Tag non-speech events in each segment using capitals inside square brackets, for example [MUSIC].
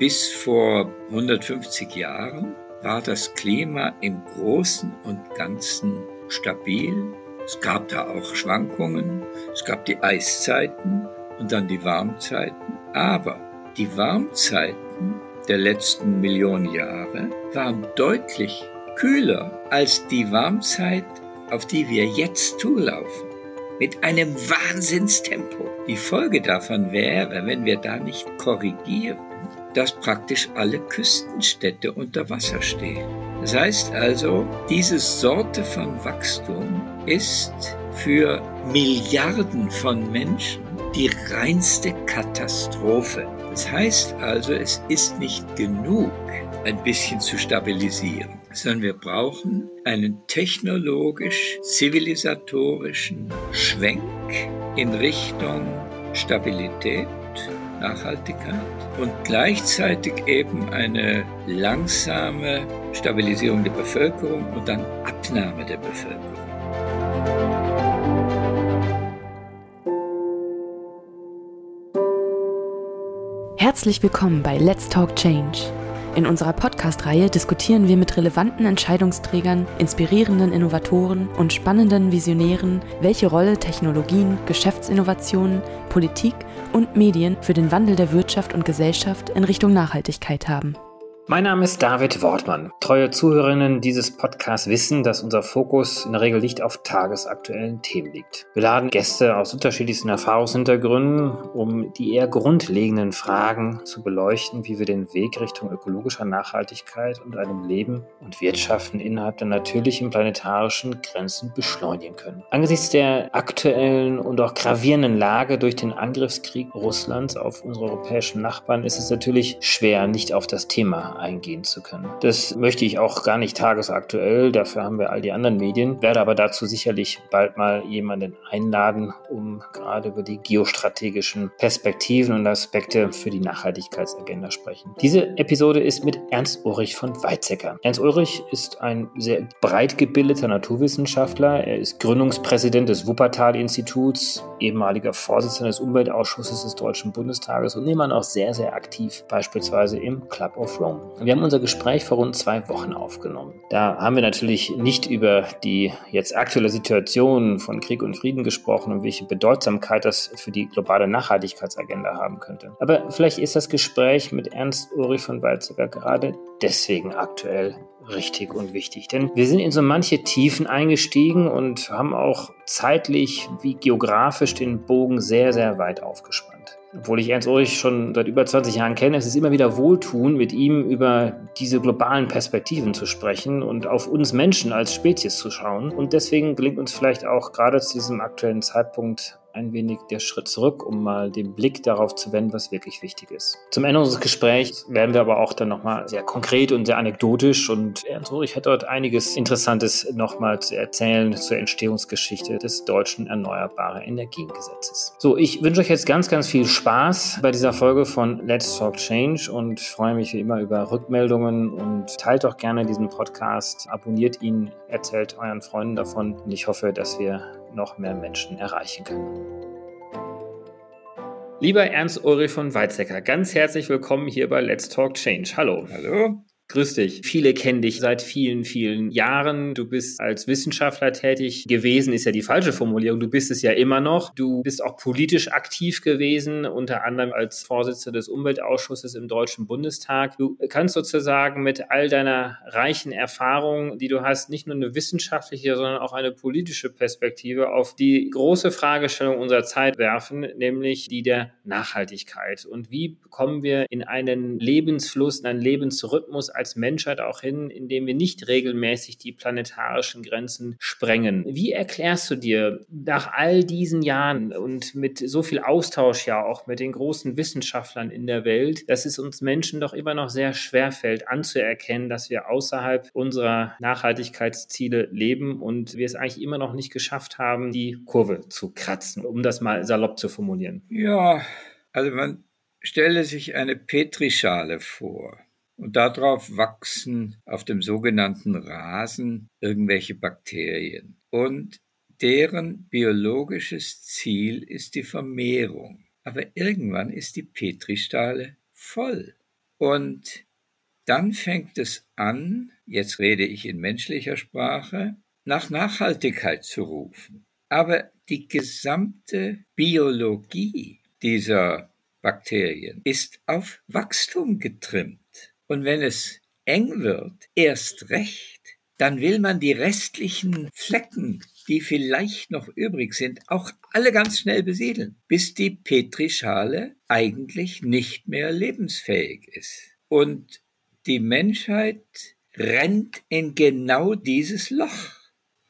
Bis vor 150 Jahren war das Klima im Großen und Ganzen stabil. Es gab da auch Schwankungen. Es gab die Eiszeiten und dann die Warmzeiten. Aber die Warmzeiten der letzten Millionen Jahre waren deutlich kühler als die Warmzeit, auf die wir jetzt zulaufen. Mit einem Wahnsinnstempo. Die Folge davon wäre, wenn wir da nicht korrigieren, dass praktisch alle Küstenstädte unter Wasser stehen. Das heißt also, diese Sorte von Wachstum ist für Milliarden von Menschen die reinste Katastrophe. Das heißt also, es ist nicht genug, ein bisschen zu stabilisieren, sondern wir brauchen einen technologisch-zivilisatorischen Schwenk in Richtung Stabilität Nachhaltigkeit und gleichzeitig eben eine langsame Stabilisierung der Bevölkerung und dann Abnahme der Bevölkerung. Herzlich willkommen bei Let's Talk Change. In unserer Podcast-Reihe diskutieren wir mit relevanten Entscheidungsträgern, inspirierenden Innovatoren und spannenden Visionären, welche Rolle Technologien, Geschäftsinnovationen, Politik und Medien für den Wandel der Wirtschaft und Gesellschaft in Richtung Nachhaltigkeit haben. Mein Name ist David Wortmann. Treue Zuhörerinnen dieses Podcasts wissen, dass unser Fokus in der Regel nicht auf tagesaktuellen Themen liegt. Wir laden Gäste aus unterschiedlichsten Erfahrungshintergründen, um die eher grundlegenden Fragen zu beleuchten, wie wir den Weg Richtung ökologischer Nachhaltigkeit und einem Leben und Wirtschaften innerhalb der natürlichen planetarischen Grenzen beschleunigen können. Angesichts der aktuellen und auch gravierenden Lage durch den Angriffskrieg Russlands auf unsere europäischen Nachbarn ist es natürlich schwer, nicht auf das Thema eingehen zu können. Das möchte ich auch gar nicht tagesaktuell, dafür haben wir all die anderen Medien, werde aber dazu sicherlich bald mal jemanden einladen, um gerade über die geostrategischen Perspektiven und Aspekte für die Nachhaltigkeitsagenda sprechen. Diese Episode ist mit Ernst Ulrich von Weizsäcker. Ernst Ulrich ist ein sehr breit gebildeter Naturwissenschaftler. Er ist Gründungspräsident des Wuppertal-Instituts, ehemaliger Vorsitzender des Umweltausschusses des Deutschen Bundestages und nebenan auch sehr, sehr aktiv, beispielsweise im Club of Rome. Wir haben unser Gespräch vor rund zwei Wochen aufgenommen. Da haben wir natürlich nicht über die jetzt aktuelle Situation von Krieg und Frieden gesprochen und welche Bedeutsamkeit das für die globale Nachhaltigkeitsagenda haben könnte. Aber vielleicht ist das Gespräch mit Ernst Ulrich von Weizsäcker gerade deswegen aktuell richtig und wichtig. Denn wir sind in so manche Tiefen eingestiegen und haben auch zeitlich wie geografisch den Bogen sehr, sehr weit aufgespannt. Obwohl ich Ernst Ulrich schon seit über 20 Jahren kenne, es ist immer wieder wohltun, mit ihm über diese globalen Perspektiven zu sprechen und auf uns Menschen als Spezies zu schauen. Und deswegen gelingt uns vielleicht auch gerade zu diesem aktuellen Zeitpunkt ein wenig der Schritt zurück, um mal den Blick darauf zu wenden, was wirklich wichtig ist. Zum Ende unseres Gesprächs werden wir aber auch dann nochmal sehr konkret und sehr anekdotisch und Ernst Ulrich hat dort einiges Interessantes nochmal zu erzählen zur Entstehungsgeschichte des deutschen Erneuerbare Energiengesetzes. So, ich wünsche euch jetzt ganz, ganz viel Spaß bei dieser Folge von Let's Talk Change und freue mich wie immer über Rückmeldungen und teilt doch gerne diesen Podcast, abonniert ihn, erzählt euren Freunden davon und ich hoffe, dass wir noch mehr Menschen erreichen können. Lieber Ernst Ulrich von Weizsäcker, ganz herzlich willkommen hier bei Let's Talk Change. Hallo. Hallo. Grüß dich. Viele kennen dich seit vielen, vielen Jahren. Du bist als Wissenschaftler tätig gewesen, ist ja die falsche Formulierung. Du bist es ja immer noch. Du bist auch politisch aktiv gewesen, unter anderem als Vorsitzender des Umweltausschusses im Deutschen Bundestag. Du kannst sozusagen mit all deiner reichen Erfahrung, die du hast, nicht nur eine wissenschaftliche, sondern auch eine politische Perspektive auf die große Fragestellung unserer Zeit werfen, nämlich die der Nachhaltigkeit. Und wie kommen wir in einen Lebensfluss, in einen Lebensrhythmus als Menschheit auch hin, indem wir nicht regelmäßig die planetarischen Grenzen sprengen. Wie erklärst du dir nach all diesen Jahren und mit so viel Austausch ja auch mit den großen Wissenschaftlern in der Welt, dass es uns Menschen doch immer noch sehr schwer fällt anzuerkennen, dass wir außerhalb unserer Nachhaltigkeitsziele leben und wir es eigentlich immer noch nicht geschafft haben, die Kurve zu kratzen, um das mal salopp zu formulieren? Ja, also man stelle sich eine Petrischale vor. Und darauf wachsen auf dem sogenannten Rasen irgendwelche Bakterien. Und deren biologisches Ziel ist die Vermehrung. Aber irgendwann ist die Petrischale voll. Und dann fängt es an, jetzt rede ich in menschlicher Sprache, nach Nachhaltigkeit zu rufen. Aber die gesamte Biologie dieser Bakterien ist auf Wachstum getrimmt. Und wenn es eng wird, erst recht, dann will man die restlichen Flecken, die vielleicht noch übrig sind, auch alle ganz schnell besiedeln, bis die Petrischale eigentlich nicht mehr lebensfähig ist. Und die Menschheit rennt in genau dieses Loch.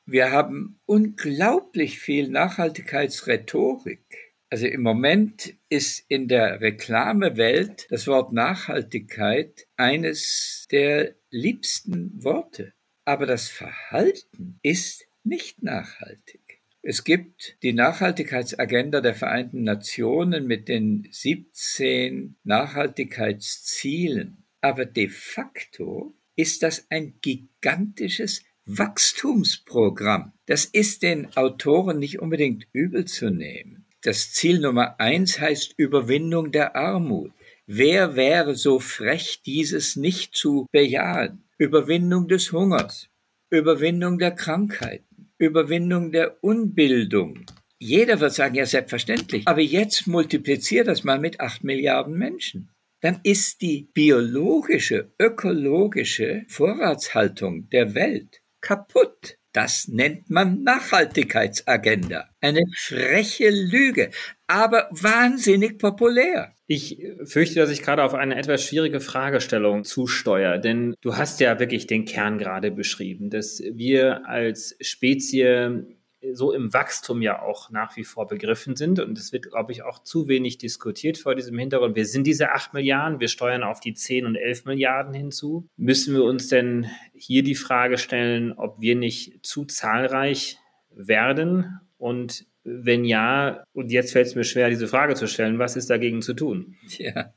Wir haben unglaublich viel Nachhaltigkeitsrhetorik. Also im Moment ist in der Reklamewelt das Wort Nachhaltigkeit eines der liebsten Worte. Aber das Verhalten ist nicht nachhaltig. Es gibt die Nachhaltigkeitsagenda der Vereinten Nationen mit den 17 Nachhaltigkeitszielen. Aber de facto ist das ein gigantisches Wachstumsprogramm. Das ist den Autoren nicht unbedingt übel zu nehmen. Das Ziel Nummer eins heißt Überwindung der Armut. Wer wäre so frech, dieses nicht zu bejahen? Überwindung des Hungers, Überwindung der Krankheiten, Überwindung der Unbildung. Jeder wird sagen, ja, selbstverständlich. Aber jetzt multipliziert das mal mit acht Milliarden Menschen dann ist die biologische, ökologische Vorratshaltung der Welt kaputt. Das nennt man Nachhaltigkeitsagenda. Eine freche Lüge, aber wahnsinnig populär. Ich fürchte, dass ich gerade auf eine etwas schwierige Fragestellung zusteuere, denn du hast ja wirklich den Kern gerade beschrieben, dass wir als Spezie so im Wachstum ja auch nach wie vor begriffen sind. Und es wird, glaube ich, auch zu wenig diskutiert vor diesem Hintergrund. Wir sind diese 8 Milliarden, wir steuern auf die 10 und 11 Milliarden hinzu. Müssen wir uns denn hier die Frage stellen, ob wir nicht zu zahlreich werden? Und wenn ja, und jetzt fällt es mir schwer, diese Frage zu stellen, was ist dagegen zu tun? Ja,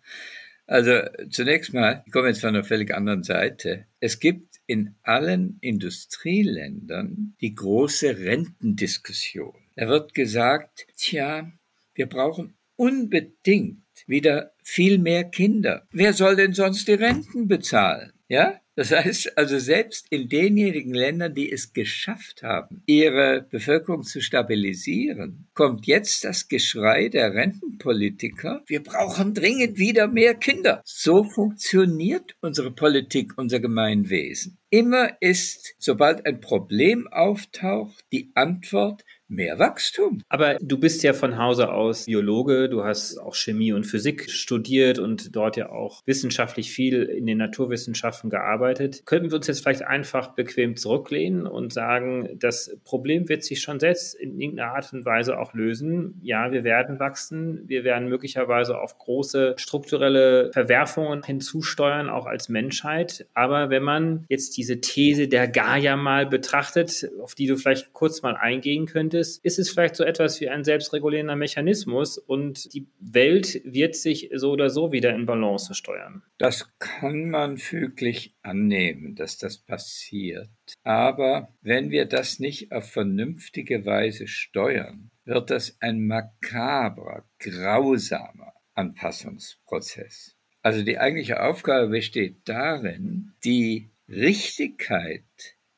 also zunächst mal, ich komme jetzt von einer völlig anderen Seite. Es gibt in allen Industrieländern die große Rentendiskussion. Da wird gesagt, tja, wir brauchen unbedingt wieder viel mehr Kinder. Wer soll denn sonst die Renten bezahlen? Ja? Das heißt also selbst in denjenigen Ländern, die es geschafft haben, ihre Bevölkerung zu stabilisieren, kommt jetzt das Geschrei der Rentenpolitiker, wir brauchen dringend wieder mehr Kinder. So funktioniert unsere Politik, unser Gemeinwesen. Immer ist, sobald ein Problem auftaucht, die Antwort, mehr Wachstum. Aber du bist ja von Hause aus Biologe, du hast auch Chemie und Physik studiert und dort ja auch wissenschaftlich viel in den Naturwissenschaften gearbeitet. Könnten wir uns jetzt vielleicht einfach bequem zurücklehnen und sagen, das Problem wird sich schon selbst in irgendeiner Art und Weise auch lösen. Ja, wir werden wachsen, wir werden möglicherweise auf große strukturelle Verwerfungen hinzusteuern, auch als Menschheit. Aber wenn man jetzt diese These der Gaia mal betrachtet, auf die du vielleicht kurz mal eingehen könntest, ist, ist es vielleicht so etwas wie ein selbstregulierender Mechanismus und die Welt wird sich so oder so wieder in Balance steuern. Das kann man füglich annehmen, dass das passiert. Aber wenn wir das nicht auf vernünftige Weise steuern, wird das ein makabrer, grausamer Anpassungsprozess. Also die eigentliche Aufgabe besteht darin, die Richtigkeit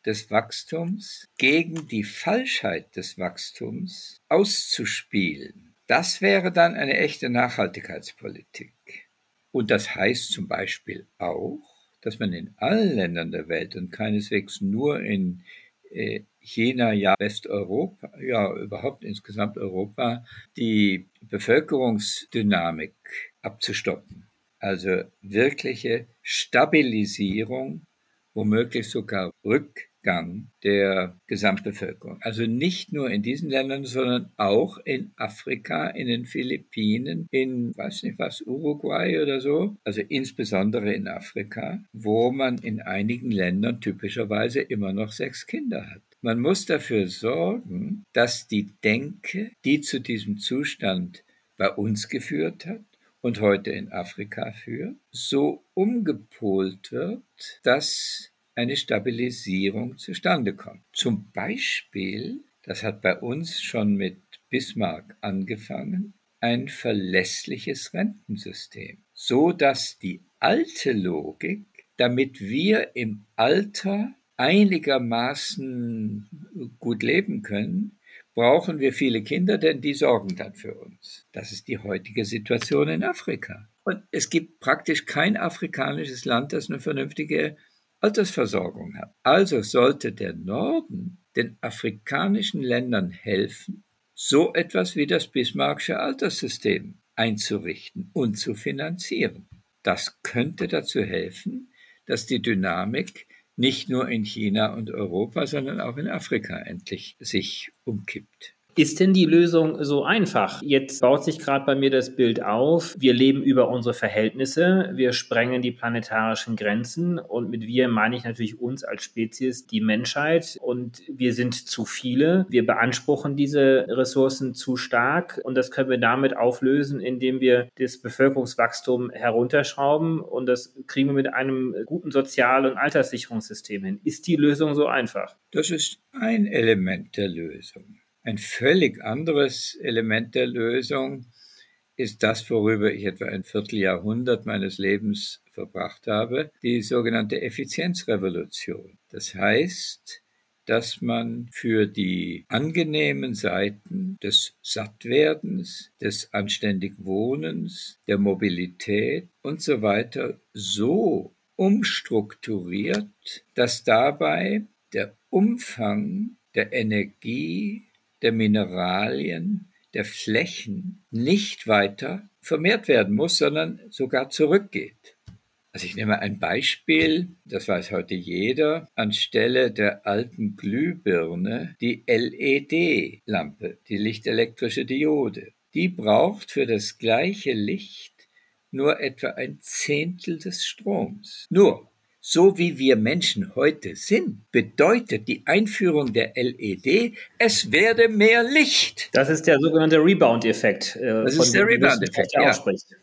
des Wachstums gegen die Falschheit des Wachstums auszuspielen. Das wäre dann eine echte Nachhaltigkeitspolitik. Und das heißt zum Beispiel auch, dass man in allen Ländern der Welt und keineswegs nur in äh, China, ja Westeuropa, ja überhaupt insgesamt Europa, die Bevölkerungsdynamik abzustoppen. Also wirkliche Stabilisierung, womöglich sogar Rück Rückgang der Gesamtbevölkerung. Also nicht nur in diesen Ländern, sondern auch in Afrika, in den Philippinen, in, weiß nicht was, Uruguay oder so. Also insbesondere in Afrika, wo man in einigen Ländern typischerweise immer noch sechs Kinder hat. Man muss dafür sorgen, dass die Denke, die zu diesem Zustand bei uns geführt hat, und heute in Afrika führt, so umgepolt wird, dass eine Stabilisierung zustande kommt. Zum Beispiel, das hat bei uns schon mit Bismarck angefangen, ein verlässliches Rentensystem, so dass die alte Logik, damit wir im Alter einigermaßen gut leben können, brauchen wir viele Kinder, denn die sorgen dann für uns. Das ist die heutige Situation in Afrika. Und es gibt praktisch kein afrikanisches Land, das eine vernünftige Altersversorgung hat. Also sollte der Norden den afrikanischen Ländern helfen, so etwas wie das Bismarckische Alterssystem einzurichten und zu finanzieren. Das könnte dazu helfen, dass die Dynamik nicht nur in China und Europa, sondern auch in Afrika endlich sich umkippt. Ist denn die Lösung so einfach? Jetzt baut sich gerade bei mir das Bild auf. Wir leben über unsere Verhältnisse. Wir sprengen die planetarischen Grenzen. Und mit wir meine ich natürlich uns als Spezies, die Menschheit. Und wir sind zu viele. Wir beanspruchen diese Ressourcen zu stark. Und das können wir damit auflösen, indem wir das Bevölkerungswachstum herunterschrauben. Und das kriegen wir mit einem guten Sozial- und Alterssicherungssystem hin. Ist die Lösung so einfach? Das ist ein Element der Lösung. Ein völlig anderes Element der Lösung ist das, worüber ich etwa ein Vierteljahrhundert meines Lebens verbracht habe, die sogenannte Effizienzrevolution. Das heißt, dass man für die angenehmen Seiten des Sattwerdens, des anständig Wohnens, der Mobilität und so weiter so umstrukturiert, dass dabei der Umfang der Energie, der Mineralien, der Flächen nicht weiter vermehrt werden muss, sondern sogar zurückgeht. Also ich nehme ein Beispiel, das weiß heute jeder, anstelle der alten Glühbirne die LED-Lampe, die lichtelektrische Diode. Die braucht für das gleiche Licht nur etwa ein Zehntel des Stroms. Nur so wie wir Menschen heute sind, bedeutet die Einführung der LED, es werde mehr Licht. Das ist der sogenannte Rebound-Effekt. Äh, das ist der Rebound-Effekt, ja.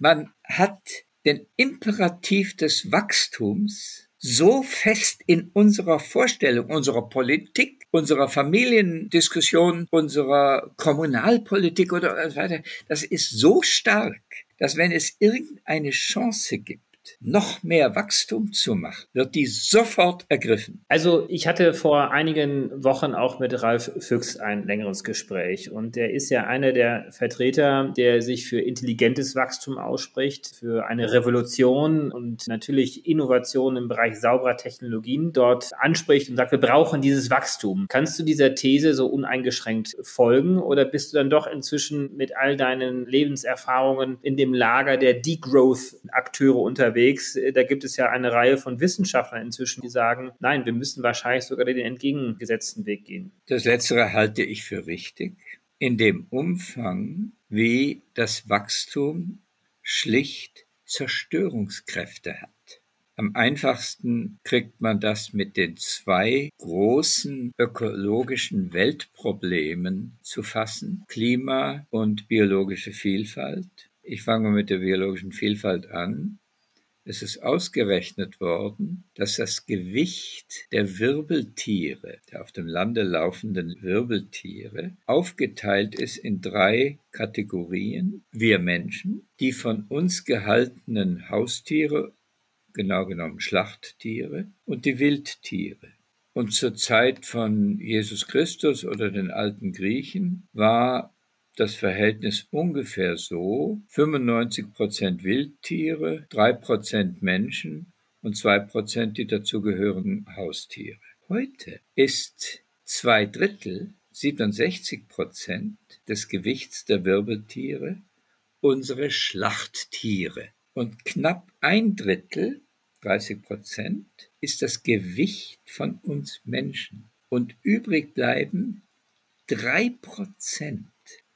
Man hat den Imperativ des Wachstums so fest in unserer Vorstellung, unserer Politik, unserer Familiendiskussion, unserer Kommunalpolitik oder so weiter, das ist so stark, dass wenn es irgendeine Chance gibt, noch mehr Wachstum zu machen, wird die sofort ergriffen. Also ich hatte vor einigen Wochen auch mit Ralf Füchs ein längeres Gespräch und er ist ja einer der Vertreter, der sich für intelligentes Wachstum ausspricht, für eine Revolution und natürlich Innovation im Bereich sauberer Technologien dort anspricht und sagt, wir brauchen dieses Wachstum. Kannst du dieser These so uneingeschränkt folgen oder bist du dann doch inzwischen mit all deinen Lebenserfahrungen in dem Lager der Degrowth-Akteure unterwegs? Unterwegs. Äh, da gibt es ja eine Reihe von Wissenschaftlern inzwischen, die sagen, nein, wir müssen wahrscheinlich sogar den entgegengesetzten Weg gehen. Das Letztere halte ich für richtig. In dem Umfang, wie das Wachstum schlicht Zerstörungskräfte hat. Am einfachsten kriegt man das mit den zwei großen ökologischen Weltproblemen zu fassen, Klima und biologische Vielfalt. Ich fange mit der biologischen Vielfalt an. Es ist ausgerechnet worden, dass das Gewicht der Wirbeltiere, der auf dem Lande laufenden Wirbeltiere, aufgeteilt ist in drei Kategorien. Wir Menschen, die von uns gehaltenen Haustiere, genau genommen Schlachttiere, und die Wildtiere. Und zur Zeit von Jesus Christus oder den alten Griechen war das Verhältnis ungefähr so, 95 Prozent Wildtiere, 3 Prozent Menschen und 2 Prozent die dazugehörigen Haustiere. Heute ist zwei Drittel, 67 Prozent des Gewichts der Wirbeltiere unsere Schlachttiere und knapp ein Drittel, 30 Prozent, ist das Gewicht von uns Menschen. Und übrig bleiben drei Prozent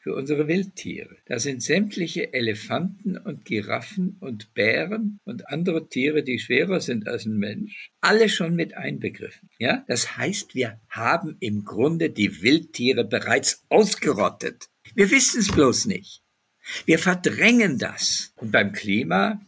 für unsere Wildtiere. Da sind sämtliche Elefanten und Giraffen und Bären und andere Tiere, die schwerer sind als ein Mensch, alle schon mit einbegriffen. Ja, das heißt, wir haben im Grunde die Wildtiere bereits ausgerottet. Wir wissen es bloß nicht. Wir verdrängen das. Und beim Klima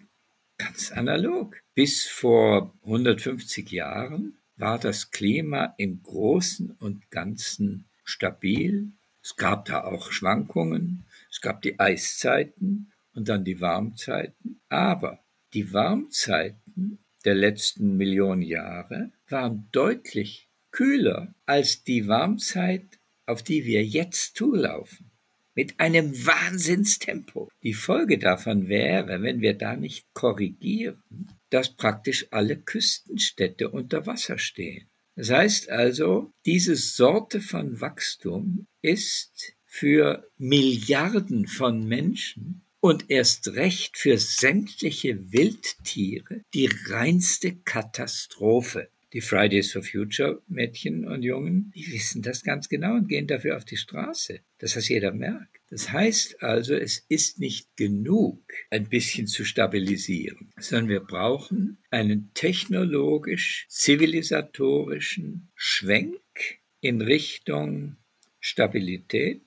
ganz analog. Bis vor 150 Jahren war das Klima im Großen und Ganzen stabil, es gab da auch Schwankungen, es gab die Eiszeiten und dann die Warmzeiten, aber Die Warmzeiten der letzten Millionen Jahre waren deutlich kühler als die Warmzeit, auf die wir jetzt zulaufen. Mit einem Wahnsinnstempo. Die Folge davon wäre, wenn wir da nicht korrigieren, dass praktisch alle Küstenstädte unter Wasser stehen. Das heißt also, diese Sorte von Wachstum ist für Milliarden von Menschen und erst recht für sämtliche Wildtiere die reinste Katastrophe. Die Fridays for Future Mädchen und Jungen, die wissen das ganz genau und gehen dafür auf die Straße, dass das jeder merkt. Das heißt also, es ist nicht genug, ein bisschen zu stabilisieren, sondern wir brauchen einen technologisch zivilisatorischen Schwenk in Richtung Stabilität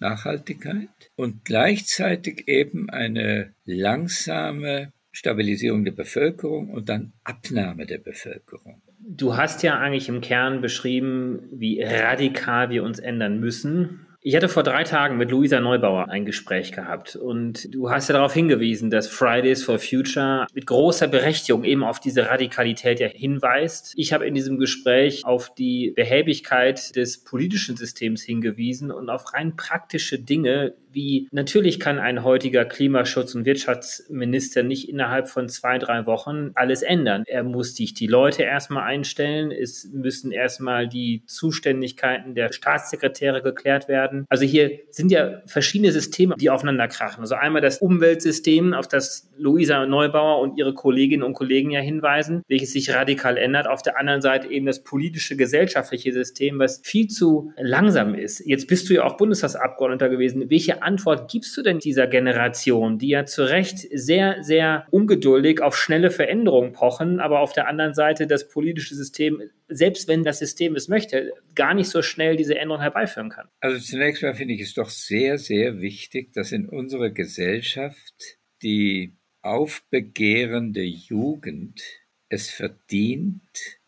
Nachhaltigkeit und gleichzeitig eben eine langsame Stabilisierung der Bevölkerung und dann Abnahme der Bevölkerung. Du hast ja eigentlich im Kern beschrieben, wie radikal wir uns ändern müssen. Ich hatte vor drei Tagen mit Luisa Neubauer ein Gespräch gehabt und du hast ja darauf hingewiesen, dass Fridays for Future mit großer Berechtigung eben auf diese Radikalität ja hinweist. Ich habe in diesem Gespräch auf die Behäbigkeit des politischen Systems hingewiesen und auf rein praktische Dinge, wie natürlich kann ein heutiger Klimaschutz- und Wirtschaftsminister nicht innerhalb von zwei, drei Wochen alles ändern. Er muss sich die Leute erstmal einstellen. Es müssen erstmal die Zuständigkeiten der Staatssekretäre geklärt werden. Also hier sind ja verschiedene Systeme, die aufeinander krachen. Also einmal das Umweltsystem, auf das Luisa Neubauer und ihre Kolleginnen und Kollegen ja hinweisen, welches sich radikal ändert. Auf der anderen Seite eben das politische, gesellschaftliche System, was viel zu langsam ist. Jetzt bist du ja auch Bundestagsabgeordneter gewesen. Welche Antwort gibst du denn dieser Generation, die ja zu Recht sehr, sehr ungeduldig auf schnelle Veränderungen pochen, aber auf der anderen Seite das politische System, selbst wenn das System es möchte, gar nicht so schnell diese Änderung herbeiführen kann? Also zunächst mal finde ich es doch sehr, sehr wichtig, dass in unserer Gesellschaft die aufbegehrende Jugend es verdient,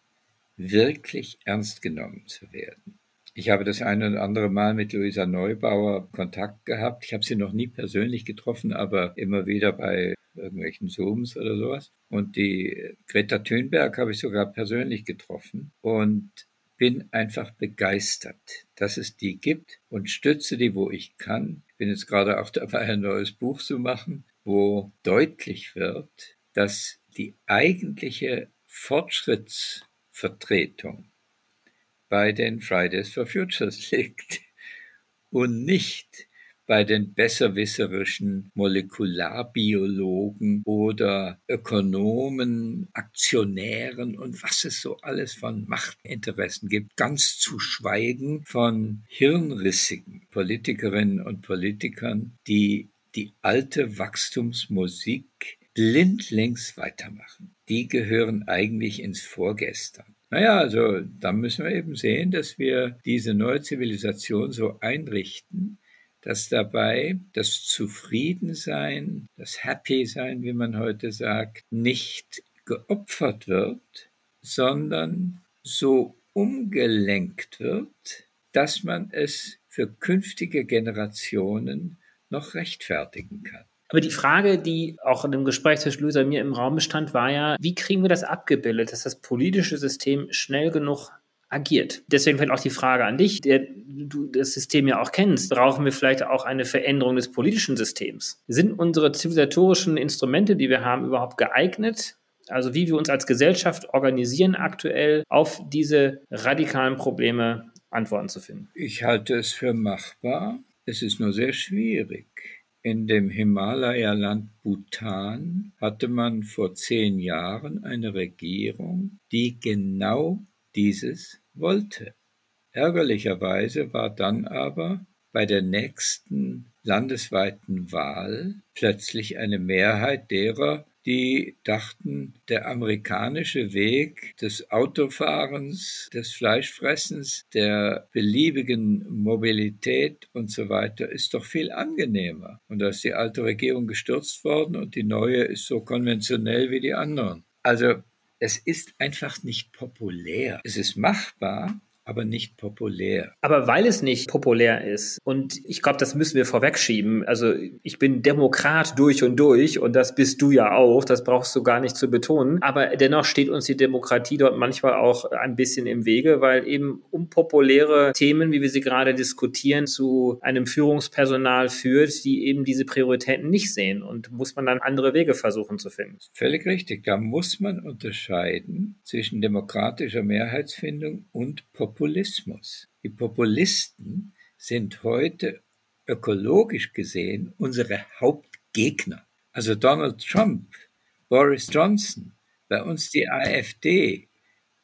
wirklich ernst genommen zu werden. Ich habe das eine oder andere Mal mit Luisa Neubauer Kontakt gehabt. Ich habe sie noch nie persönlich getroffen, aber immer wieder bei irgendwelchen Zooms oder sowas. Und die Greta Thunberg habe ich sogar persönlich getroffen und bin einfach begeistert, dass es die gibt und stütze die, wo ich kann. Ich bin jetzt gerade auch [LAUGHS] dabei, ein neues Buch zu machen, wo deutlich wird, dass die eigentliche Fortschrittsvertretung bei den Fridays for Futures [LAUGHS] liegt und nicht bei den besserwisserischen Molekularbiologen oder Ökonomen, Aktionären und was es so alles von Machtinteressen gibt, ganz zu schweigen von hirnrissigen Politikerinnen und Politikern, die die alte Wachstumsmusik blindlings weitermachen. Die gehören eigentlich ins Vorgestern. Naja, also da müssen wir eben sehen, dass wir diese neue Zivilisation so einrichten, dass dabei das Zufriedensein, das Happy sein, wie man heute sagt, nicht geopfert wird, sondern so umgelenkt wird, dass man es für künftige Generationen noch rechtfertigen kann. Aber die Frage, die auch in dem Gespräch zwischen Luisa und mir im Raum stand, war ja, wie kriegen wir das abgebildet, dass das politische System schnell genug agiert. Deswegen vielleicht auch die Frage an dich, der du das System ja auch kennst. Brauchen wir vielleicht auch eine Veränderung des politischen Systems? Sind unsere zivilisatorischen Instrumente, die wir haben, überhaupt geeignet? Also wie wir uns als Gesellschaft organisieren aktuell, auf diese radikalen Probleme Antworten zu finden? Ich halte es für machbar. Es ist nur sehr schwierig. In dem Himalaya-Land Bhutan hatte man vor zehn Jahren eine Regierung, die genau dieses wollte. Ärgerlicherweise war dann aber bei der nächsten landesweiten Wahl plötzlich eine Mehrheit derer die dachten, der amerikanische Weg des Autofahrens, des Fleischfressens, der beliebigen Mobilität und so weiter ist doch viel angenehmer. Und da ist die alte Regierung gestürzt worden und die neue ist so konventionell wie die anderen. Also es ist einfach nicht populär. Es ist machbar, aber nicht populär. Aber weil es nicht populär ist, und ich glaube, das müssen wir vorwegschieben, also ich bin Demokrat durch und durch und das bist du ja auch, das brauchst du gar nicht zu betonen, aber dennoch steht uns die Demokratie dort manchmal auch ein bisschen im Wege, weil eben unpopuläre Themen, wie wir sie gerade diskutieren, zu einem Führungspersonal führt, die eben diese Prioritäten nicht sehen und muss man dann andere Wege versuchen zu finden. Völlig richtig, da muss man unterscheiden zwischen demokratischer Mehrheitsfindung und Populismus. Populismus. Die Populisten sind heute ökologisch gesehen unsere Hauptgegner. Also Donald Trump, Boris Johnson, bei uns die AfD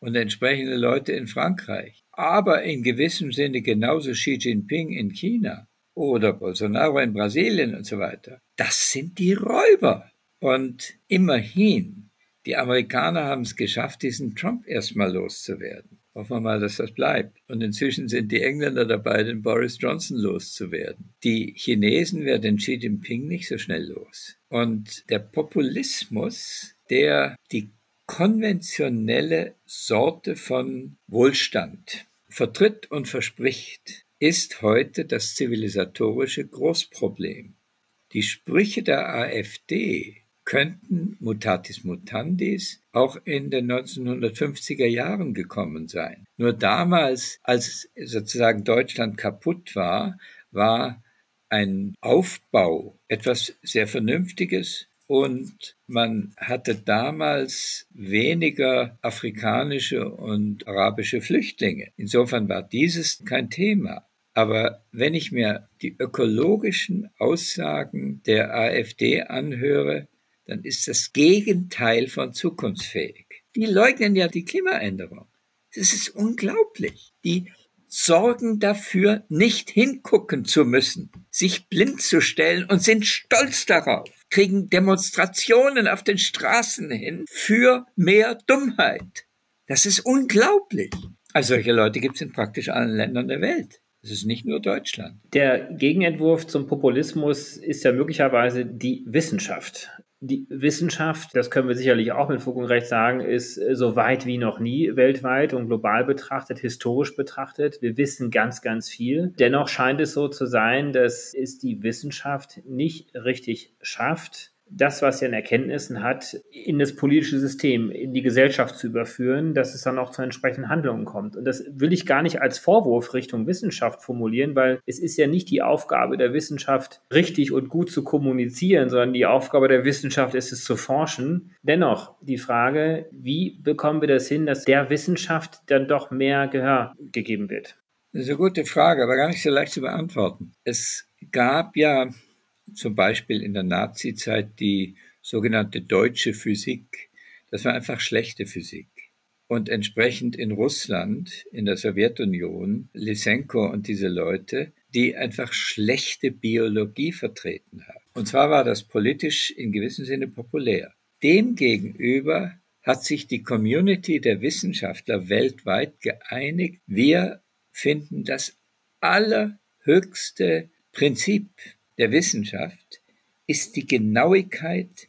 und entsprechende Leute in Frankreich, aber in gewissem Sinne genauso Xi Jinping in China oder Bolsonaro in Brasilien und so weiter. Das sind die Räuber. Und immerhin, die Amerikaner haben es geschafft, diesen Trump erstmal loszuwerden. Hoffen wir mal, dass das bleibt. Und inzwischen sind die Engländer dabei, den Boris Johnson loszuwerden. Die Chinesen werden Xi Jinping nicht so schnell los. Und der Populismus, der die konventionelle Sorte von Wohlstand vertritt und verspricht, ist heute das zivilisatorische Großproblem. Die Sprüche der AfD könnten mutatis mutandis auch in den 1950er Jahren gekommen sein. Nur damals, als sozusagen Deutschland kaputt war, war ein Aufbau etwas sehr Vernünftiges und man hatte damals weniger afrikanische und arabische Flüchtlinge. Insofern war dieses kein Thema. Aber wenn ich mir die ökologischen Aussagen der AfD anhöre, dann ist das Gegenteil von zukunftsfähig. Die leugnen ja die Klimaänderung. Das ist unglaublich. Die sorgen dafür, nicht hingucken zu müssen, sich blind zu stellen und sind stolz darauf, kriegen Demonstrationen auf den Straßen hin für mehr Dummheit. Das ist unglaublich. Also solche Leute gibt es in praktisch allen Ländern der Welt. Es ist nicht nur Deutschland. Der Gegenentwurf zum Populismus ist ja möglicherweise die Wissenschaft. Die Wissenschaft, das können wir sicherlich auch mit Fug und Recht sagen, ist äh, so weit wie noch nie weltweit und global betrachtet, historisch betrachtet. Wir wissen ganz, ganz viel. Dennoch scheint es so zu sein, dass es die Wissenschaft nicht richtig schafft, das, was er an Erkenntnissen hat, in das politische System, in die Gesellschaft zu überführen, dass es dann auch zu entsprechenden Handlungen kommt. Und das will ich gar nicht als Vorwurf Richtung Wissenschaft formulieren, weil es ist ja nicht die Aufgabe der Wissenschaft, richtig und gut zu kommunizieren, sondern die Aufgabe der Wissenschaft ist es zu forschen. Dennoch die Frage, wie bekommen wir das hin, dass der Wissenschaft dann doch mehr Gehör gegeben wird? Das ist eine gute Frage, aber gar nicht so leicht zu beantworten. Es gab ja zum Beispiel in der Nazizeit die sogenannte deutsche Physik. Das war einfach schlechte Physik. Und entsprechend in Russland, in der Sowjetunion, Lysenko und diese Leute, die einfach schlechte Biologie vertreten haben. Und zwar war das politisch in gewissem Sinne populär. Demgegenüber hat sich die Community der Wissenschaftler weltweit geeinigt, wir finden das allerhöchste Prinzip der Wissenschaft ist die Genauigkeit,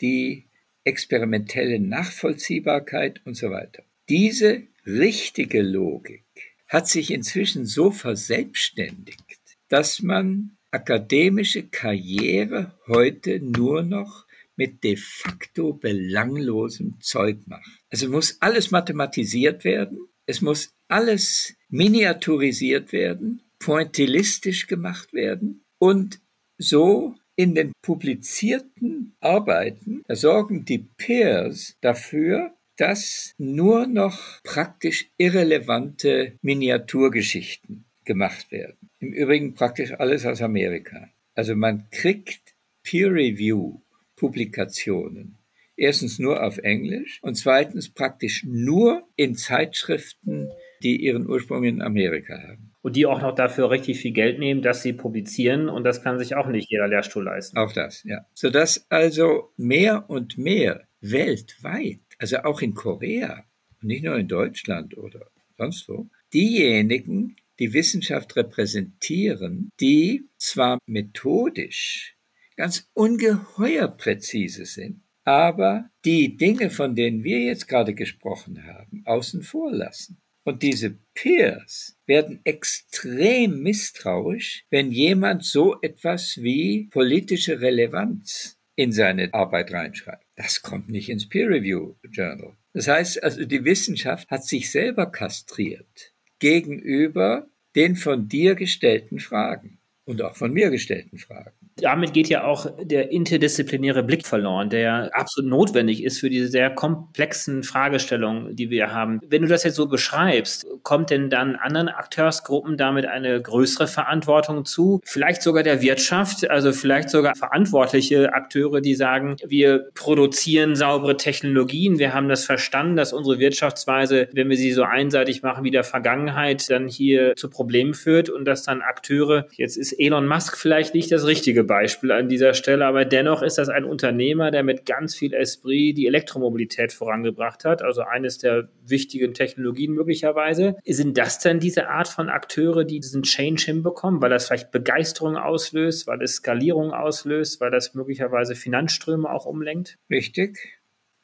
die experimentelle Nachvollziehbarkeit und so weiter. Diese richtige Logik hat sich inzwischen so verselbstständigt, dass man akademische Karriere heute nur noch mit de facto belanglosem Zeug macht. Also muss alles mathematisiert werden, es muss alles miniaturisiert werden, pointillistisch gemacht werden und so in den publizierten Arbeiten sorgen die Peers dafür, dass nur noch praktisch irrelevante Miniaturgeschichten gemacht werden. Im Übrigen praktisch alles aus Amerika. Also man kriegt Peer-Review-Publikationen. Erstens nur auf Englisch und zweitens praktisch nur in Zeitschriften, die ihren Ursprung in Amerika haben und die auch noch dafür richtig viel Geld nehmen, dass sie publizieren und das kann sich auch nicht jeder Lehrstuhl leisten. Auch das, ja. Sodass also mehr und mehr weltweit, also auch in Korea, nicht nur in Deutschland oder sonst wo, diejenigen, die Wissenschaft repräsentieren, die zwar methodisch ganz ungeheuer präzise sind, aber die Dinge, von denen wir jetzt gerade gesprochen haben, außen vor lassen. Und diese Peers werden extrem misstrauisch, wenn jemand so etwas wie politische Relevanz in seine Arbeit reinschreibt. Das kommt nicht ins Peer Review Journal. Das heißt also, die Wissenschaft hat sich selber kastriert gegenüber den von dir gestellten Fragen und auch von mir gestellten Fragen. Damit geht ja auch der interdisziplinäre Blick verloren, der absolut notwendig ist für diese sehr komplexen Fragestellungen, die wir haben. Wenn du das jetzt so beschreibst, kommt denn dann anderen Akteursgruppen damit eine größere Verantwortung zu? Vielleicht sogar der Wirtschaft, also vielleicht sogar verantwortliche Akteure, die sagen, wir produzieren saubere Technologien, wir haben das verstanden, dass unsere Wirtschaftsweise, wenn wir sie so einseitig machen wie der Vergangenheit, dann hier zu Problemen führt und dass dann Akteure, jetzt ist Elon Musk vielleicht nicht das richtige Beispiel an dieser Stelle, aber dennoch ist das ein Unternehmer, der mit ganz viel Esprit die Elektromobilität vorangebracht hat, also eines der wichtigen Technologien möglicherweise. Sind das denn diese Art von Akteure, die diesen Change hinbekommen, weil das vielleicht Begeisterung auslöst, weil es Skalierung auslöst, weil das möglicherweise Finanzströme auch umlenkt? Richtig.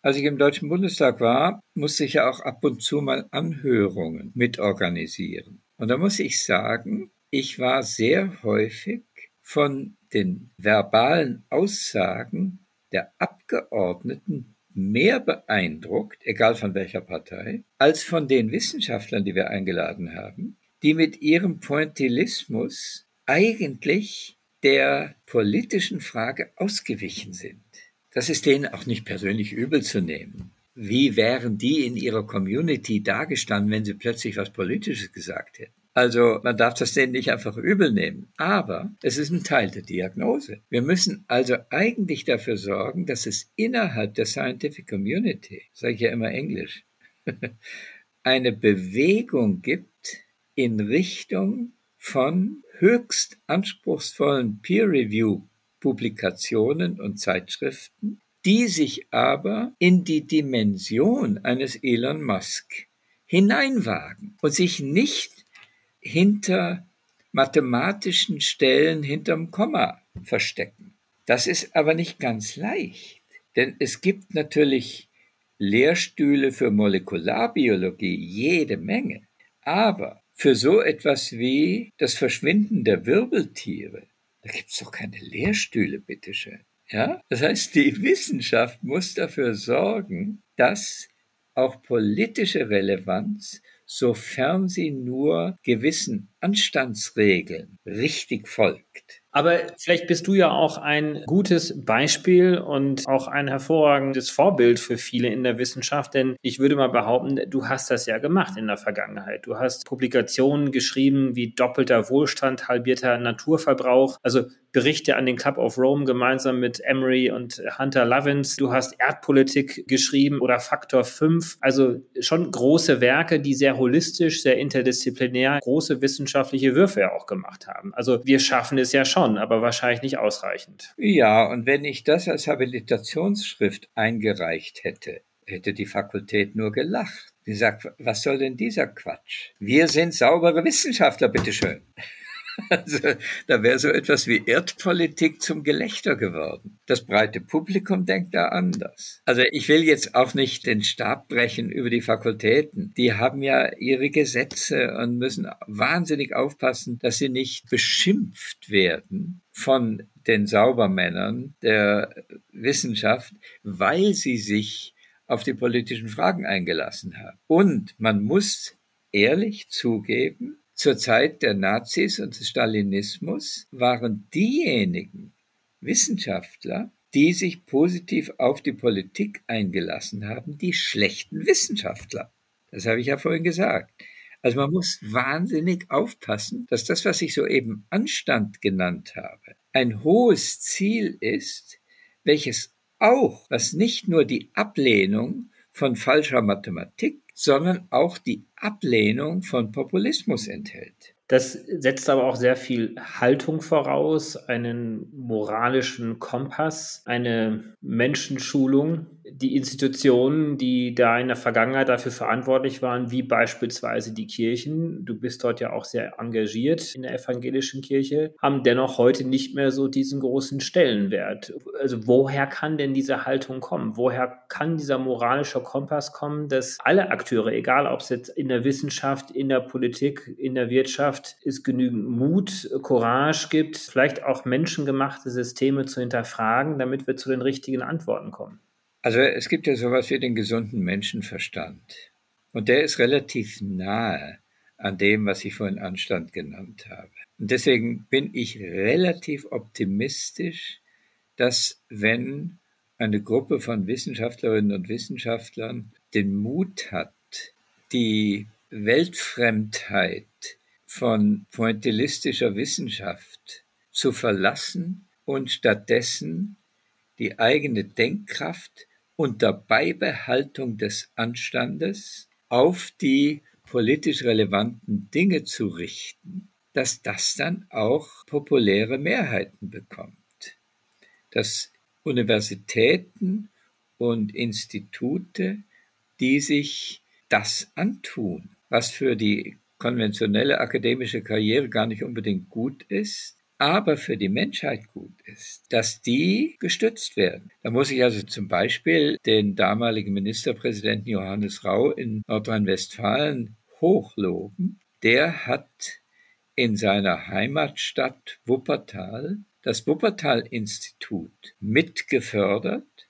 Als ich im Deutschen Bundestag war, musste ich ja auch ab und zu mal Anhörungen mitorganisieren. Und da muss ich sagen, ich war sehr häufig von den verbalen Aussagen der Abgeordneten mehr beeindruckt, egal von welcher Partei, als von den Wissenschaftlern, die wir eingeladen haben, die mit ihrem Pointillismus eigentlich der politischen Frage ausgewichen sind. Das ist denen auch nicht persönlich übel zu nehmen. Wie wären die in ihrer Community dagestanden, wenn sie plötzlich was Politisches gesagt hätten? Also man darf das denen nicht einfach übel nehmen. Aber es ist ein Teil der Diagnose. Wir müssen also eigentlich dafür sorgen, dass es innerhalb der Scientific Community, sage ich ja immer Englisch, [LAUGHS] eine Bewegung gibt in Richtung von höchst anspruchsvollen Peer-Review-Publikationen und Zeitschriften, die sich aber in die Dimension eines Elon Musk hineinwagen und sich nicht hinter mathematischen Stellen hinterm Komma verstecken. Das ist aber nicht ganz leicht, denn es gibt natürlich Lehrstühle für Molekularbiologie jede Menge, aber für so etwas wie das Verschwinden der Wirbeltiere, da gibt's doch keine Lehrstühle, bitteschön. Ja? Das heißt, die Wissenschaft muss dafür sorgen, dass auch politische Relevanz sofern sie nur gewissen Anstandsregeln richtig folgt. Aber vielleicht bist du ja auch ein gutes Beispiel und auch ein hervorragendes Vorbild für viele in der Wissenschaft, denn ich würde mal behaupten, du hast das ja gemacht in der Vergangenheit. Du hast Publikationen geschrieben wie doppelter Wohlstand, halbierter Naturverbrauch, also Berichte an den Club of Rome gemeinsam mit Emery und Hunter Lovins. Du hast Erdpolitik geschrieben oder Faktor 5, also schon große Werke, die sehr holistisch, sehr interdisziplinär große wissenschaftliche Würfe auch gemacht haben. Also wir schaffen es ja schon schon, aber wahrscheinlich nicht ausreichend. Ja, und wenn ich das als Habilitationsschrift eingereicht hätte, hätte die Fakultät nur gelacht. Die sagt, was soll denn dieser Quatsch? Wir sind saubere Wissenschaftler, bitteschön. Also, da wäre so etwas wie Erdpolitik zum Gelächter geworden. Das breite Publikum denkt da anders. Also ich will jetzt auch nicht den Stab brechen über die Fakultäten. Die haben ja ihre Gesetze und müssen wahnsinnig aufpassen, dass sie nicht beschimpft werden von den Saubermännern der Wissenschaft, weil sie sich auf die politischen Fragen eingelassen haben. Und man muss ehrlich zugeben, zur Zeit der Nazis und des Stalinismus waren diejenigen Wissenschaftler, die sich positiv auf die Politik eingelassen haben, die schlechten Wissenschaftler. Das habe ich ja vorhin gesagt. Also man muss wahnsinnig aufpassen, dass das, was ich soeben Anstand genannt habe, ein hohes Ziel ist, welches auch, was nicht nur die Ablehnung von falscher Mathematik sondern auch die Ablehnung von Populismus enthält. Das setzt aber auch sehr viel Haltung voraus, einen moralischen Kompass, eine Menschenschulung, die Institutionen, die da in der Vergangenheit dafür verantwortlich waren, wie beispielsweise die Kirchen, du bist dort ja auch sehr engagiert in der evangelischen Kirche, haben dennoch heute nicht mehr so diesen großen Stellenwert. Also woher kann denn diese Haltung kommen? Woher kann dieser moralische Kompass kommen, dass alle Akteure, egal ob es jetzt in der Wissenschaft, in der Politik, in der Wirtschaft, es genügend Mut, Courage gibt, vielleicht auch menschengemachte Systeme zu hinterfragen, damit wir zu den richtigen Antworten kommen? Also es gibt ja sowas wie den gesunden Menschenverstand. Und der ist relativ nahe an dem, was ich vorhin Anstand genannt habe. Und deswegen bin ich relativ optimistisch, dass wenn eine Gruppe von Wissenschaftlerinnen und Wissenschaftlern den Mut hat, die Weltfremdheit von pointillistischer Wissenschaft zu verlassen und stattdessen die eigene Denkkraft unter Beibehaltung des Anstandes auf die politisch relevanten Dinge zu richten, dass das dann auch populäre Mehrheiten bekommt. Dass Universitäten und Institute, die sich das antun, was für die konventionelle akademische Karriere gar nicht unbedingt gut ist, aber für die Menschheit gut ist, dass die gestützt werden. Da muss ich also zum Beispiel den damaligen Ministerpräsidenten Johannes Rau in Nordrhein-Westfalen hochloben. Der hat in seiner Heimatstadt Wuppertal das Wuppertal-Institut mitgefördert,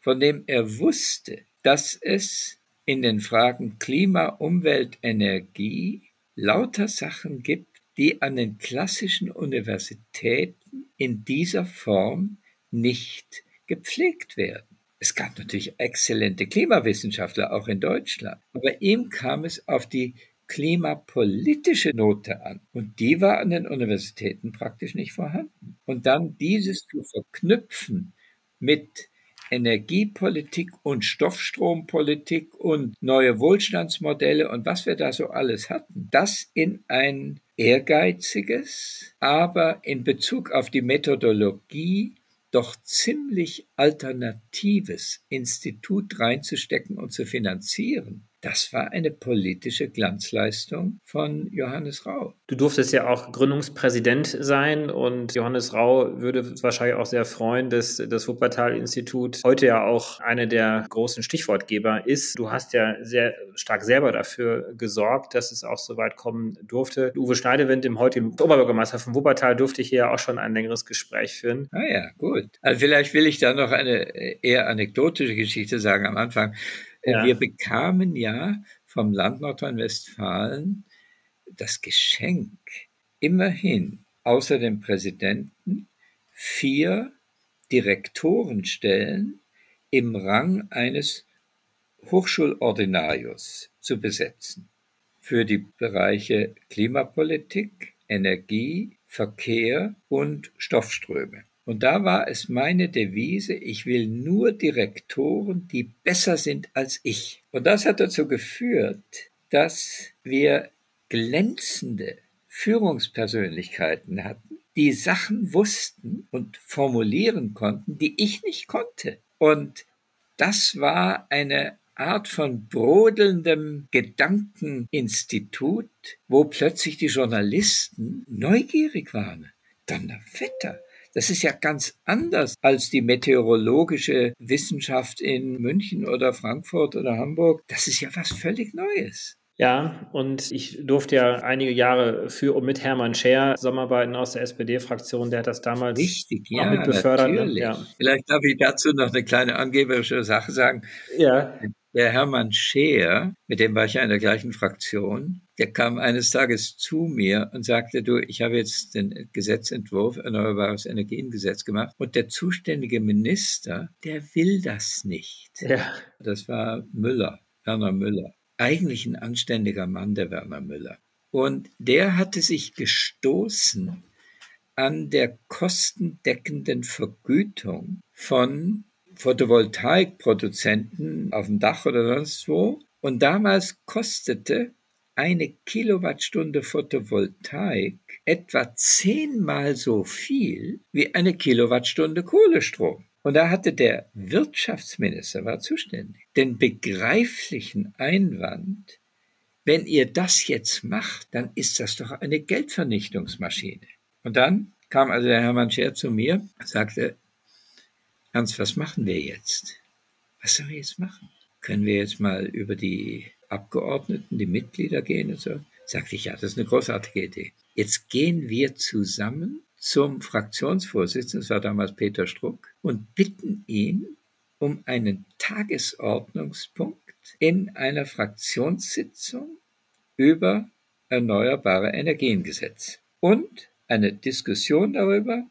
von dem er wusste, dass es in den Fragen Klima, Umwelt, Energie lauter Sachen gibt, die an den klassischen Universitäten in dieser Form nicht gepflegt werden. Es gab natürlich exzellente Klimawissenschaftler auch in Deutschland, aber ihm kam es auf die klimapolitische Note an. Und die war an den Universitäten praktisch nicht vorhanden. Und dann dieses zu verknüpfen mit Energiepolitik und Stoffstrompolitik und neue Wohlstandsmodelle und was wir da so alles hatten, das in ein ehrgeiziges, aber in Bezug auf die Methodologie doch ziemlich alternatives Institut reinzustecken und zu finanzieren, das war eine politische Glanzleistung von Johannes Rau. Du durftest ja auch Gründungspräsident sein und Johannes Rau würde wahrscheinlich auch sehr freuen, dass das Wuppertal-Institut heute ja auch einer der großen Stichwortgeber ist. Du hast ja sehr stark selber dafür gesorgt, dass es auch so weit kommen durfte. Uwe Schneidewind, dem heutigen Oberbürgermeister von Wuppertal, durfte ich hier auch schon ein längeres Gespräch führen. Ah ja, gut. Also vielleicht will ich da noch eine eher anekdotische Geschichte sagen am Anfang. Ja. Wir bekamen ja vom Land Nordrhein-Westfalen das Geschenk, immerhin außer dem Präsidenten vier Direktorenstellen im Rang eines Hochschulordinarius zu besetzen für die Bereiche Klimapolitik, Energie, Verkehr und Stoffströme. Und da war es meine Devise, ich will nur Direktoren, die besser sind als ich. Und das hat dazu geführt, dass wir glänzende Führungspersönlichkeiten hatten, die Sachen wussten und formulieren konnten, die ich nicht konnte. Und das war eine Art von brodelndem Gedankeninstitut, wo plötzlich die Journalisten neugierig waren. Donnerwetter, das ist ja ganz anders als die meteorologische Wissenschaft in München oder Frankfurt oder Hamburg. Das ist ja was völlig Neues. Ja, und ich durfte ja einige Jahre für und mit Hermann Scher zusammenarbeiten aus der SPD-Fraktion. Der hat das damals Richtig, auch ja, mit befördert. Natürlich. Ja. Vielleicht darf ich dazu noch eine kleine angeberische Sache sagen. Ja. Der Hermann Scheer, mit dem war ich ja in der gleichen Fraktion, der kam eines Tages zu mir und sagte, du, ich habe jetzt den Gesetzentwurf Erneuerbares Energiengesetz gemacht und der zuständige Minister, der will das nicht. Ja. Das war Müller, Werner Müller. Eigentlich ein anständiger Mann, der Werner Müller. Und der hatte sich gestoßen an der kostendeckenden Vergütung von Photovoltaikproduzenten auf dem Dach oder sonst wo. Und damals kostete eine Kilowattstunde Photovoltaik etwa zehnmal so viel wie eine Kilowattstunde Kohlestrom. Und da hatte der Wirtschaftsminister, war zuständig, den begreiflichen Einwand, wenn ihr das jetzt macht, dann ist das doch eine Geldvernichtungsmaschine. Und dann kam also der Hermann Scher zu mir und sagte, Ernst, was machen wir jetzt? Was sollen wir jetzt machen? Können wir jetzt mal über die Abgeordneten, die Mitglieder gehen und so? Sagte ich, ja, das ist eine großartige Idee. Jetzt gehen wir zusammen zum Fraktionsvorsitzenden, das war damals Peter Struck, und bitten ihn um einen Tagesordnungspunkt in einer Fraktionssitzung über erneuerbare Energiengesetz und eine Diskussion darüber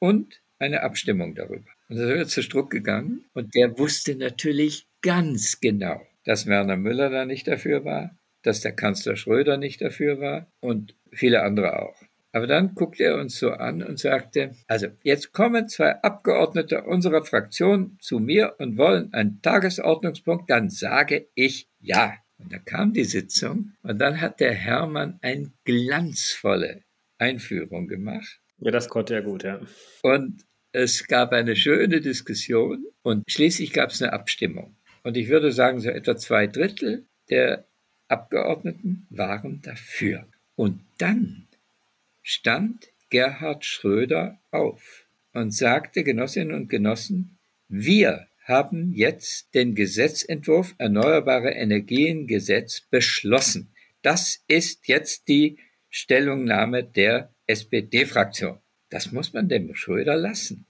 und eine Abstimmung darüber. Und da sind wir zu Struck gegangen und der wusste natürlich ganz genau, dass Werner Müller da nicht dafür war, dass der Kanzler Schröder nicht dafür war und viele andere auch. Aber dann guckte er uns so an und sagte, also jetzt kommen zwei Abgeordnete unserer Fraktion zu mir und wollen einen Tagesordnungspunkt, dann sage ich ja. Und da kam die Sitzung und dann hat der Hermann eine glanzvolle Einführung gemacht. Ja, das konnte er gut, ja. Und es gab eine schöne Diskussion und schließlich gab es eine Abstimmung. Und ich würde sagen, so etwa zwei Drittel der Abgeordneten waren dafür. Und dann stand Gerhard Schröder auf und sagte, Genossinnen und Genossen, wir haben jetzt den Gesetzentwurf Erneuerbare Energien Gesetz beschlossen. Das ist jetzt die Stellungnahme der SPD-Fraktion. Das muss man dem Schröder lassen.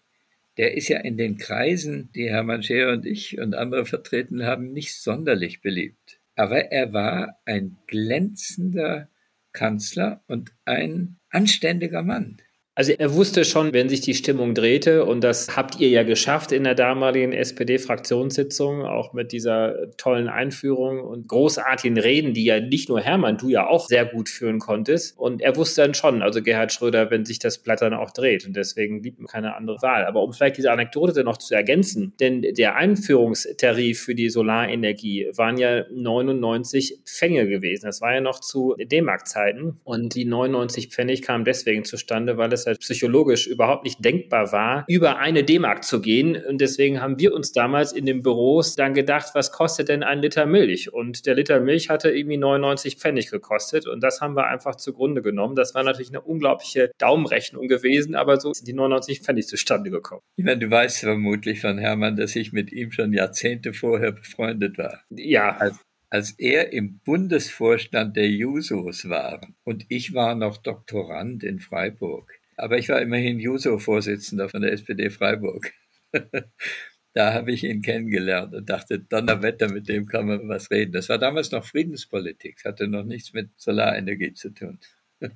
Der ist ja in den Kreisen, die Hermann Scheer und ich und andere vertreten haben, nicht sonderlich beliebt. Aber er war ein glänzender Kanzler und ein anständiger Mann. Also er wusste schon, wenn sich die Stimmung drehte, und das habt ihr ja geschafft in der damaligen SPD-Fraktionssitzung, auch mit dieser tollen Einführung und großartigen Reden, die ja nicht nur Hermann, du ja auch sehr gut führen konntest. Und er wusste dann schon, also Gerhard Schröder, wenn sich das Blatt dann auch dreht. Und deswegen blieb ihm keine andere Wahl. Aber um vielleicht diese Anekdote dann noch zu ergänzen, denn der Einführungstarif für die Solarenergie waren ja 99 Pfennige gewesen. Das war ja noch zu D-Mark-Zeiten. Und die 99 Pfennig kamen deswegen zustande, weil es halt psychologisch überhaupt nicht denkbar war, über eine D-Mark zu gehen. Und deswegen haben wir uns damals in den Büros dann gedacht, was kostet denn ein Liter Milch? Und der Liter Milch hatte irgendwie 99 Pfennig gekostet. Und das haben wir einfach zugrunde genommen. Das war natürlich eine unglaubliche Daumenrechnung gewesen, aber so sind die 99 Pfennig zustande gekommen. Ich meine, du weißt vermutlich von Hermann, dass ich mit ihm schon Jahrzehnte vorher befreundet war. Ja. Als, als er im Bundesvorstand der Jusos war und ich war noch Doktorand in Freiburg, aber ich war immerhin Juso-Vorsitzender von der SPD Freiburg. [LAUGHS] da habe ich ihn kennengelernt und dachte, Donnerwetter, mit dem kann man was reden. Das war damals noch Friedenspolitik, hatte noch nichts mit Solarenergie zu tun.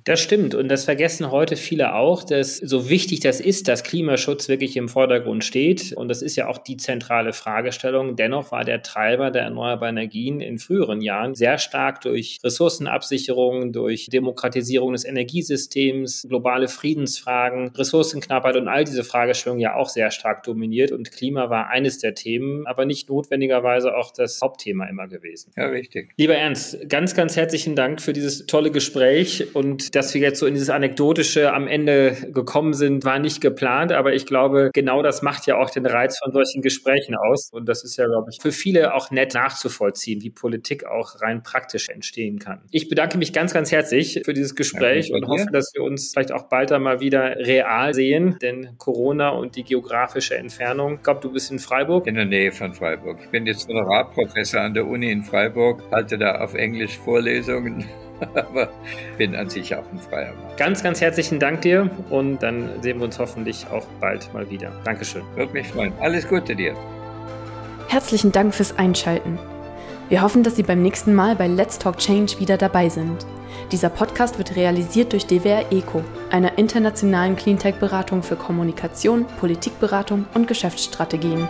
Das stimmt und das vergessen heute viele auch, dass so wichtig das ist, dass Klimaschutz wirklich im Vordergrund steht und das ist ja auch die zentrale Fragestellung. Dennoch war der Treiber der erneuerbaren Energien in früheren Jahren sehr stark durch Ressourcenabsicherung, durch Demokratisierung des Energiesystems, globale Friedensfragen, Ressourcenknappheit und all diese Fragestellungen ja auch sehr stark dominiert und Klima war eines der Themen, aber nicht notwendigerweise auch das Hauptthema immer gewesen. Ja, richtig. Lieber Ernst, ganz, ganz herzlichen Dank für dieses tolle Gespräch und und dass wir jetzt so in dieses Anekdotische am Ende gekommen sind, war nicht geplant. Aber ich glaube, genau das macht ja auch den Reiz von solchen Gesprächen aus. Und das ist ja, glaube ich, für viele auch nett nachzuvollziehen, wie Politik auch rein praktisch entstehen kann. Ich bedanke mich ganz, ganz herzlich für dieses Gespräch ja, und hoffe, dass wir uns vielleicht auch bald einmal wieder real sehen. Denn Corona und die geografische Entfernung. Ich glaube, du bist in Freiburg. In der Nähe von Freiburg. Ich bin jetzt Honorarprofessor an der Uni in Freiburg, halte da auf Englisch Vorlesungen. [LAUGHS] aber bin an sich auch ein freier Mann. Ganz, ganz herzlichen Dank dir und dann sehen wir uns hoffentlich auch bald mal wieder. Dankeschön. Würde mich freuen. Alles Gute dir. Herzlichen Dank fürs Einschalten. Wir hoffen, dass Sie beim nächsten Mal bei Let's Talk Change wieder dabei sind. Dieser Podcast wird realisiert durch DWR ECO, einer internationalen Cleantech-Beratung für Kommunikation, Politikberatung und Geschäftsstrategien.